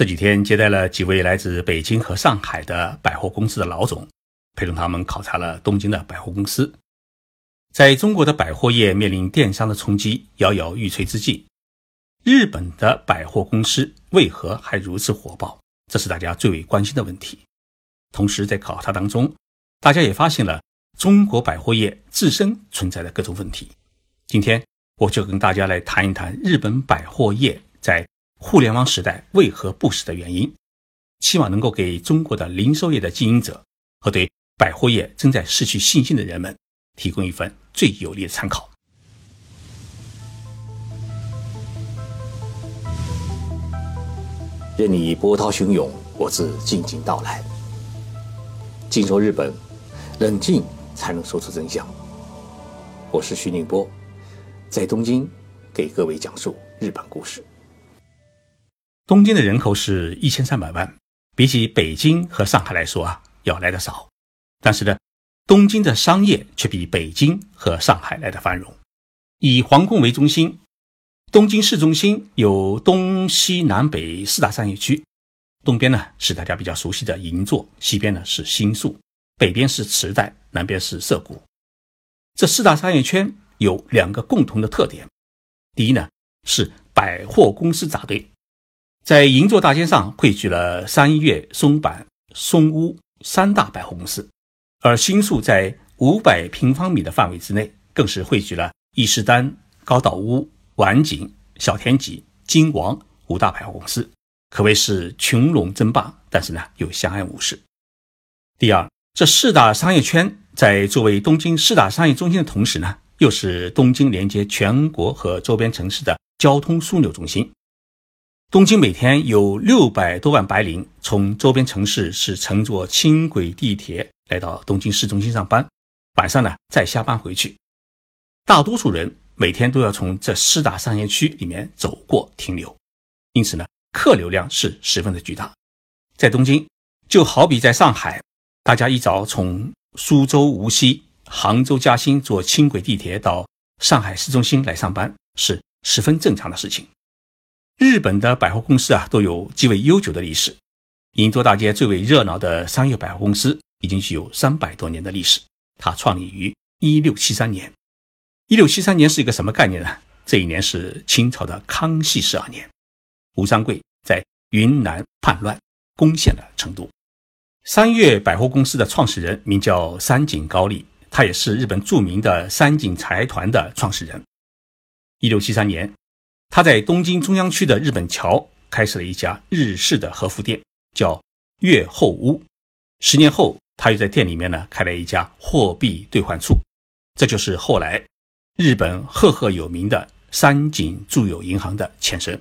这几天接待了几位来自北京和上海的百货公司的老总，陪同他们考察了东京的百货公司。在中国的百货业面临电商的冲击摇摇欲坠之际，日本的百货公司为何还如此火爆？这是大家最为关心的问题。同时，在考察当中，大家也发现了中国百货业自身存在的各种问题。今天，我就跟大家来谈一谈日本百货业在互联网时代为何不死的原因，希望能够给中国的零售业的经营者和对百货业正在失去信心的人们提供一份最有力的参考。任你波涛汹涌，我自静静到来。静说日本，冷静才能说出真相。我是徐宁波，在东京给各位讲述日本故事。东京的人口是一千三百万，比起北京和上海来说啊，要来的少。但是呢，东京的商业却比北京和上海来的繁荣。以皇宫为中心。东京市中心有东西南北四大商业区，东边呢是大家比较熟悉的银座，西边呢是新宿，北边是池袋，南边是涩谷。这四大商业圈有两个共同的特点：第一呢是百货公司扎堆，在银座大街上汇聚了三月、松坂、松屋三大百货公司，而新宿在五百平方米的范围之内，更是汇聚了伊势丹、高岛屋。丸井、小田急、金王五大百货公司可谓是群龙争霸，但是呢又相安无事。第二，这四大商业圈在作为东京四大商业中心的同时呢，又是东京连接全国和周边城市的交通枢纽中心。东京每天有六百多万白领从周边城市是乘坐轻轨地铁来到东京市中心上班，晚上呢再下班回去，大多数人。每天都要从这四大商业区里面走过停留，因此呢，客流量是十分的巨大。在东京，就好比在上海，大家一早从苏州、无锡、杭州、嘉兴坐轻轨地铁到上海市中心来上班，是十分正常的事情。日本的百货公司啊，都有极为悠久的历史。银座大街最为热闹的商业百货公司已经具有三百多年的历史，它创立于一六七三年。一六七三年是一个什么概念呢？这一年是清朝的康熙十二年，吴三桂在云南叛乱，攻陷了成都。三月百货公司的创始人名叫三井高利，他也是日本著名的三井财团的创始人。一六七三年，他在东京中央区的日本桥开设了一家日式的和服店，叫月后屋。十年后，他又在店里面呢开了一家货币兑换处，这就是后来。日本赫赫有名的三井住友银行的前身，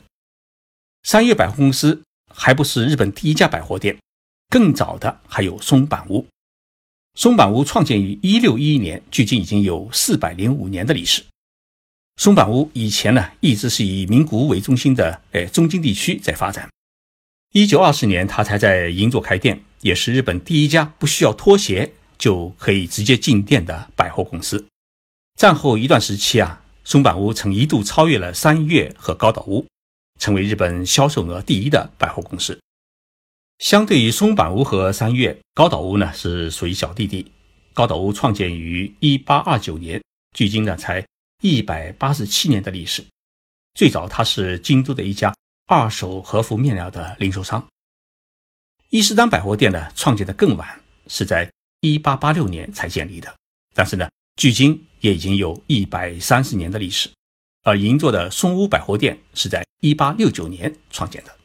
三月百货公司还不是日本第一家百货店，更早的还有松板屋。松板屋创建于一六一一年，距今已经有四百零五年的历史。松坂屋以前呢，一直是以名古屋为中心的，哎，中京地区在发展。一九二四年，他才在银座开店，也是日本第一家不需要拖鞋就可以直接进店的百货公司。战后一段时期啊，松坂屋曾一度超越了三月和高岛屋，成为日本销售额第一的百货公司。相对于松坂屋和三月，高岛屋呢是属于小弟弟。高岛屋创建于一八二九年，距今呢才一百八十七年的历史。最早它是京都的一家二手和服面料的零售商。伊势丹百货店呢创建的更晚，是在一八八六年才建立的，但是呢。距今也已经有一百三十年的历史，而银座的松屋百货店是在一八六九年创建的，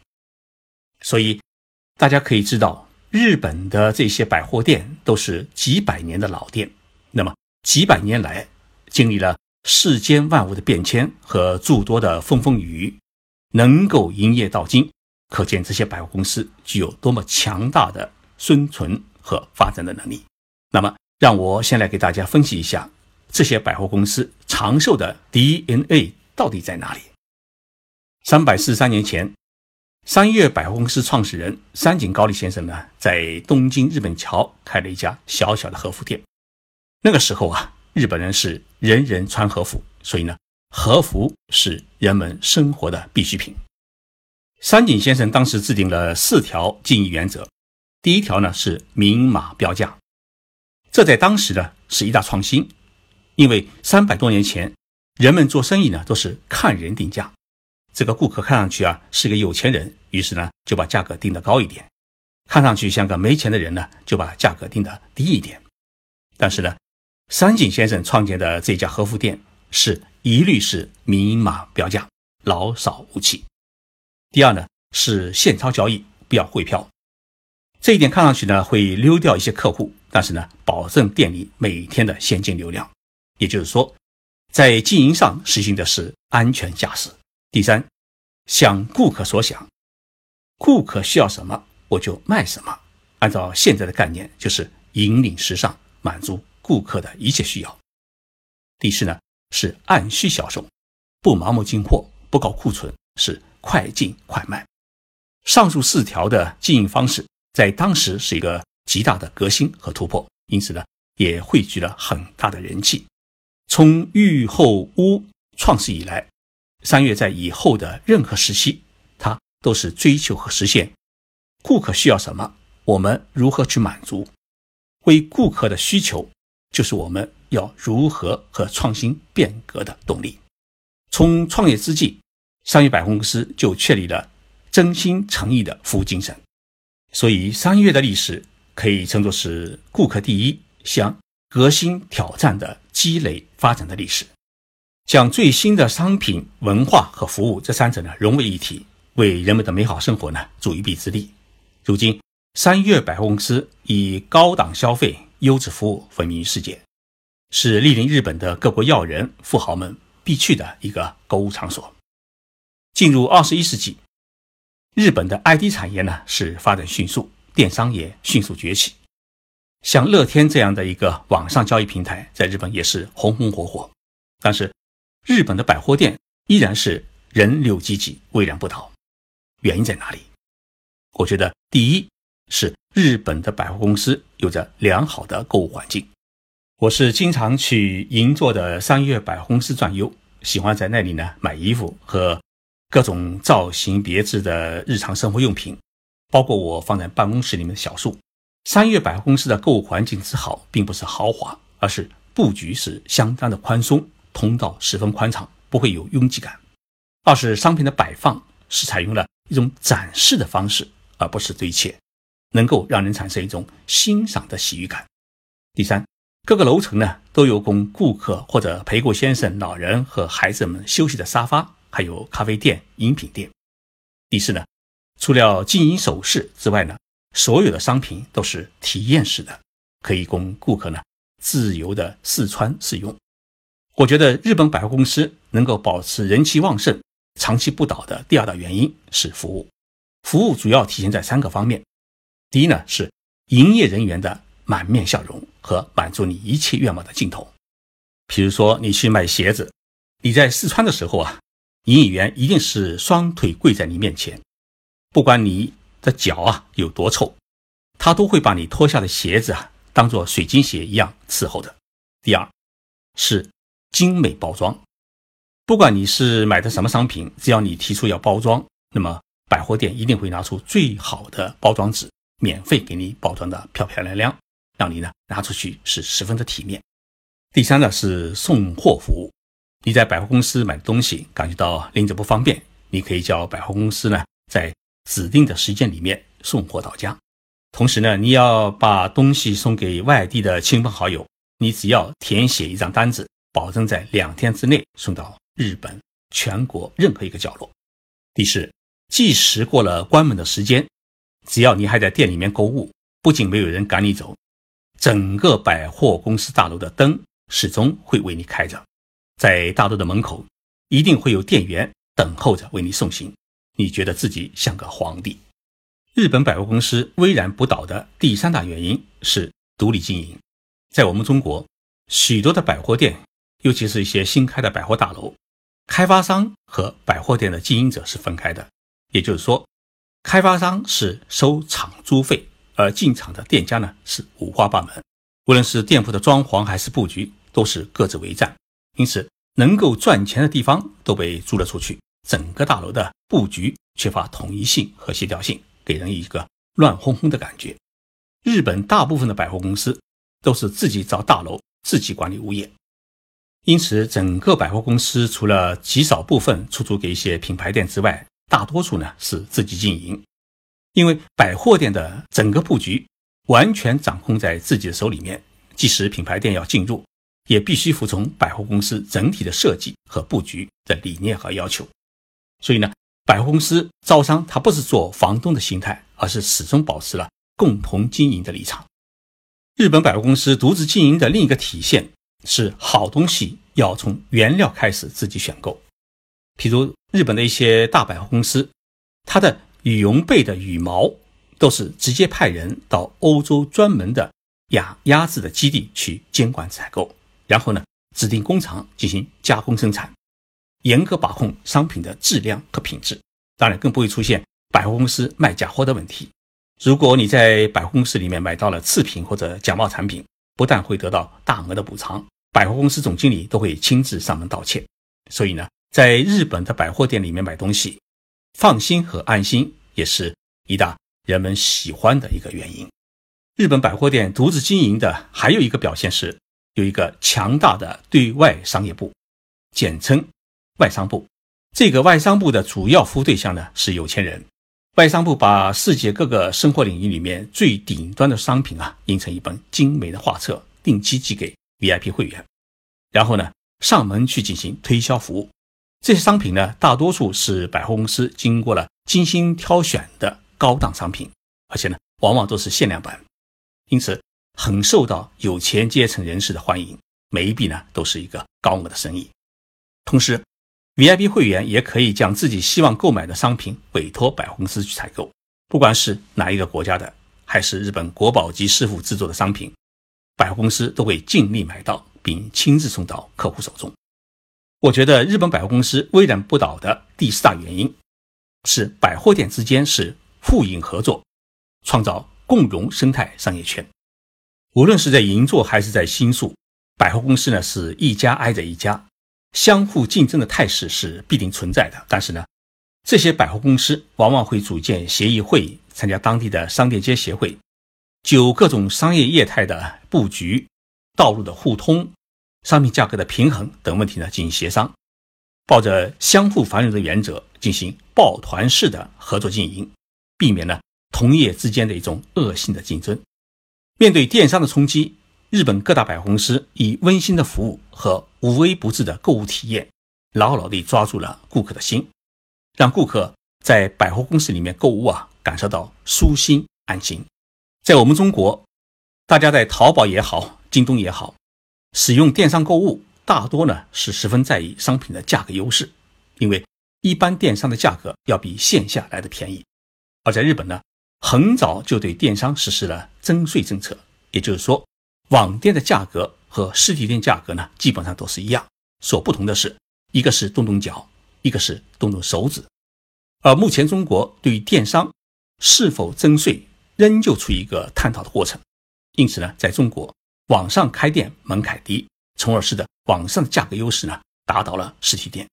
所以大家可以知道，日本的这些百货店都是几百年的老店。那么几百年来经历了世间万物的变迁和诸多的风风雨雨，能够营业到今，可见这些百货公司具有多么强大的生存和发展的能力。那么。让我先来给大家分析一下这些百货公司长寿的 DNA 到底在哪里。三百四十三年前，三月百货公司创始人三井高利先生呢，在东京日本桥开了一家小小的和服店。那个时候啊，日本人是人人穿和服，所以呢，和服是人们生活的必需品。三井先生当时制定了四条经营原则，第一条呢是明码标价，这在当时呢是一大创新，因为三百多年前人们做生意呢都是看人定价，这个顾客看上去啊是个有钱人，于是呢就把价格定得高一点；看上去像个没钱的人呢，就把价格定得低一点。但是呢，三井先生创建的这家和服店是一律是明码标价，老少无欺。第二呢是现钞交易，不要汇票。这一点看上去呢会溜掉一些客户，但是呢保证店里每天的现金流量。也就是说，在经营上实行的是安全驾驶。第三，想顾客所想，顾客需要什么我就卖什么。按照现在的概念，就是引领时尚，满足顾客的一切需要。第四呢是按需销售，不盲目进货，不搞库存，是。快进快卖，上述四条的经营方式在当时是一个极大的革新和突破，因此呢，也汇聚了很大的人气。从玉后屋创始以来，三月在以后的任何时期，它都是追求和实现顾客需要什么，我们如何去满足，为顾客的需求，就是我们要如何和创新变革的动力。从创业之际。三月百货公司就确立了真心诚意的服务精神，所以三月的历史可以称作是顾客第一、向革新挑战的积累发展的历史，将最新的商品、文化和服务这三者呢融为一体，为人们的美好生活呢助一臂之力。如今，三月百货公司以高档消费、优质服务闻名于世界，是莅临日本的各国要人、富豪们必去的一个购物场所。进入二十一世纪，日本的 IT 产业呢是发展迅速，电商也迅速崛起。像乐天这样的一个网上交易平台，在日本也是红红火火。但是，日本的百货店依然是人流济济，微量不倒。原因在哪里？我觉得，第一是日本的百货公司有着良好的购物环境。我是经常去银座的三月百货公司转悠，喜欢在那里呢买衣服和。各种造型别致的日常生活用品，包括我放在办公室里面的小树。三月百货公司的购物环境之好，并不是豪华，而是布局是相当的宽松，通道十分宽敞，不会有拥挤感。二是商品的摆放是采用了一种展示的方式，而不是堆砌，能够让人产生一种欣赏的喜悦感。第三，各个楼层呢都有供顾客或者陪顾先生、老人和孩子们休息的沙发。还有咖啡店、饮品店。第四呢，除了金银首饰之外呢，所有的商品都是体验式的，可以供顾客呢自由的试穿试用。我觉得日本百货公司能够保持人气旺盛、长期不倒的第二大原因是服务。服务主要体现在三个方面：第一呢是营业人员的满面笑容和满足你一切愿望的镜头。比如说你去买鞋子，你在试穿的时候啊。营业员一定是双腿跪在你面前，不管你的脚啊有多臭，他都会把你脱下的鞋子啊当做水晶鞋一样伺候的。第二，是精美包装，不管你是买的什么商品，只要你提出要包装，那么百货店一定会拿出最好的包装纸，免费给你包装的漂漂亮亮，让你呢拿出去是十分的体面。第三呢是送货服务。你在百货公司买东西，感觉到拎着不方便，你可以叫百货公司呢，在指定的时间里面送货到家。同时呢，你要把东西送给外地的亲朋好友，你只要填写一张单子，保证在两天之内送到日本全国任何一个角落。第四，即使过了关门的时间，只要你还在店里面购物，不仅没有人赶你走，整个百货公司大楼的灯始终会为你开着。在大楼的门口，一定会有店员等候着为你送行，你觉得自己像个皇帝。日本百货公司巍然不倒的第三大原因是独立经营。在我们中国，许多的百货店，尤其是一些新开的百货大楼，开发商和百货店的经营者是分开的。也就是说，开发商是收场租费，而进场的店家呢是五花八门，无论是店铺的装潢还是布局，都是各自为战。因此，能够赚钱的地方都被租了出去，整个大楼的布局缺乏统一性和协调性，给人一个乱哄哄的感觉。日本大部分的百货公司都是自己造大楼、自己管理物业，因此整个百货公司除了极少部分出租给一些品牌店之外，大多数呢是自己经营。因为百货店的整个布局完全掌控在自己的手里面，即使品牌店要进入，也必须服从百货公司整体的设计和布局的理念和要求。所以呢，百货公司招商它不是做房东的心态，而是始终保持了。共同经营的立场。日本百货公司独自经营的另一个体现是，好东西要从原料开始自己选购。譬如日本的一些大百货公司，它的羽绒被的羽毛都是直接派人到欧洲专门的养鸭子的基地去监管采购，然后呢指定工厂进行加工生产，严格把控商品的质量和品质。当然，更不会出现百货公司卖假货的问题。如果你在百货公司里面买到了次品或者假冒产品，不但会得到大额的补偿，百货公司总经理都会亲自上门道歉。所以呢，在日本的百货店里面买东西，放心和安心也是一大人们喜欢的一个原因。日本百货店独自经营的还有一个表现是，有一个强大的对外商业部，简称外商部。这个外商部的主要服务对象呢是有钱人。外商部把世界各个生活领域里面最顶端的商品啊，印成一本精美的画册，定期寄给 VIP 会员，然后呢，上门去进行推销服务。这些商品呢，大多数是百货公司经过了精心挑选的高档商品，而且呢，往往都是限量版，因此很受到有钱阶层人士的欢迎。每一笔呢，都是一个高额的生意。同时，VIP 会员也可以将自己希望购买的商品委托百货公司去采购，不管是哪一个国家的，还是日本国宝级师傅制作的商品，百货公司都会尽力买到，并亲自送到客户手中。我觉得日本百货公司巍然不倒的第四大原因是百货店之间是互赢合作，创造共荣生态商业圈。无论是在银座还是在新宿，百货公司呢是一家挨着一家。相互竞争的态势是必定存在的，但是呢，这些百货公司往往会组建协议会，参加当地的商店街协会，就各种商业业态的布局、道路的互通、商品价格的平衡等问题呢进行协商，抱着相互繁荣的原则进行抱团式的合作经营，避免呢同业之间的一种恶性的竞争。面对电商的冲击。日本各大百货公司以温馨的服务和无微不至的购物体验，牢牢地抓住了顾客的心，让顾客在百货公司里面购物啊，感受到舒心安心。在我们中国，大家在淘宝也好，京东也好，使用电商购物，大多呢是十分在意商品的价格优势，因为一般电商的价格要比线下来的便宜。而在日本呢，很早就对电商实施了征税政策，也就是说。网店的价格和实体店价格呢，基本上都是一样，所不同的是，一个是动动脚，一个是动动手指。而目前中国对于电商是否征税，仍旧处于一个探讨的过程。因此呢，在中国网上开店门槛低，从而使得网上的价格优势呢，打倒了实体店，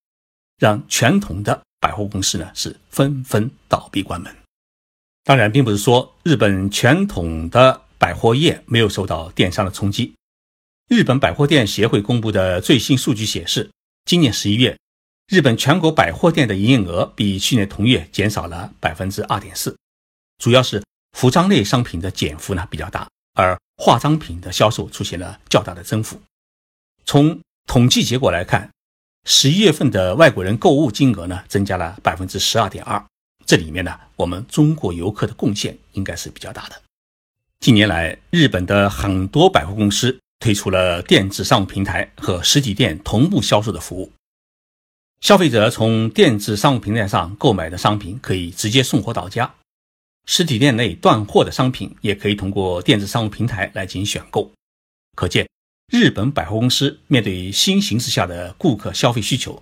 让传统的百货公司呢是纷纷倒闭关门。当然，并不是说日本传统的。百货业没有受到电商的冲击。日本百货店协会公布的最新数据显示，今年十一月，日本全国百货店的营业额比去年同月减少了百分之二点四，主要是服装类商品的减幅呢比较大，而化妆品的销售出现了较大的增幅。从统计结果来看，十一月份的外国人购物金额呢增加了百分之十二点二，这里面呢我们中国游客的贡献应该是比较大的。近年来，日本的很多百货公司推出了电子商务平台和实体店同步销售的服务。消费者从电子商务平台上购买的商品可以直接送货到家，实体店内断货的商品也可以通过电子商务平台来进行选购。可见，日本百货公司面对新形势下的顾客消费需求，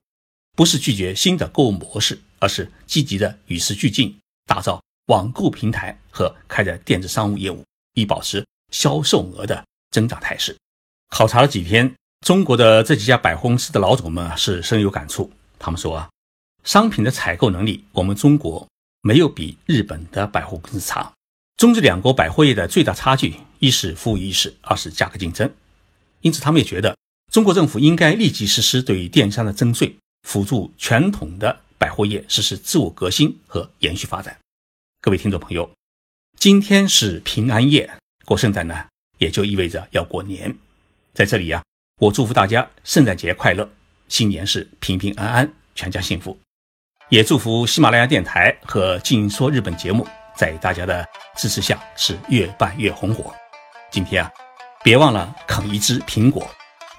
不是拒绝新的购物模式，而是积极的与时俱进，打造网购平台和开展电子商务业务。以保持销售额的增长态势。考察了几天，中国的这几家百货公司的老总们是深有感触。他们说啊，商品的采购能力，我们中国没有比日本的百货公司差。中日两国百货业的最大差距，一是服务意识，二是价格竞争。因此，他们也觉得中国政府应该立即实施对电商的征税，辅助传统的百货业实施自我革新和延续发展。各位听众朋友，今天是平安夜，过圣诞呢，也就意味着要过年。在这里呀，我祝福大家圣诞节快乐，新年是平平安安，全家幸福。也祝福喜马拉雅电台和《静说日本》节目在大家的支持下是越办越红火。今天啊，别忘了啃一只苹果，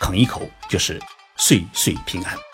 啃一口就是岁岁平安。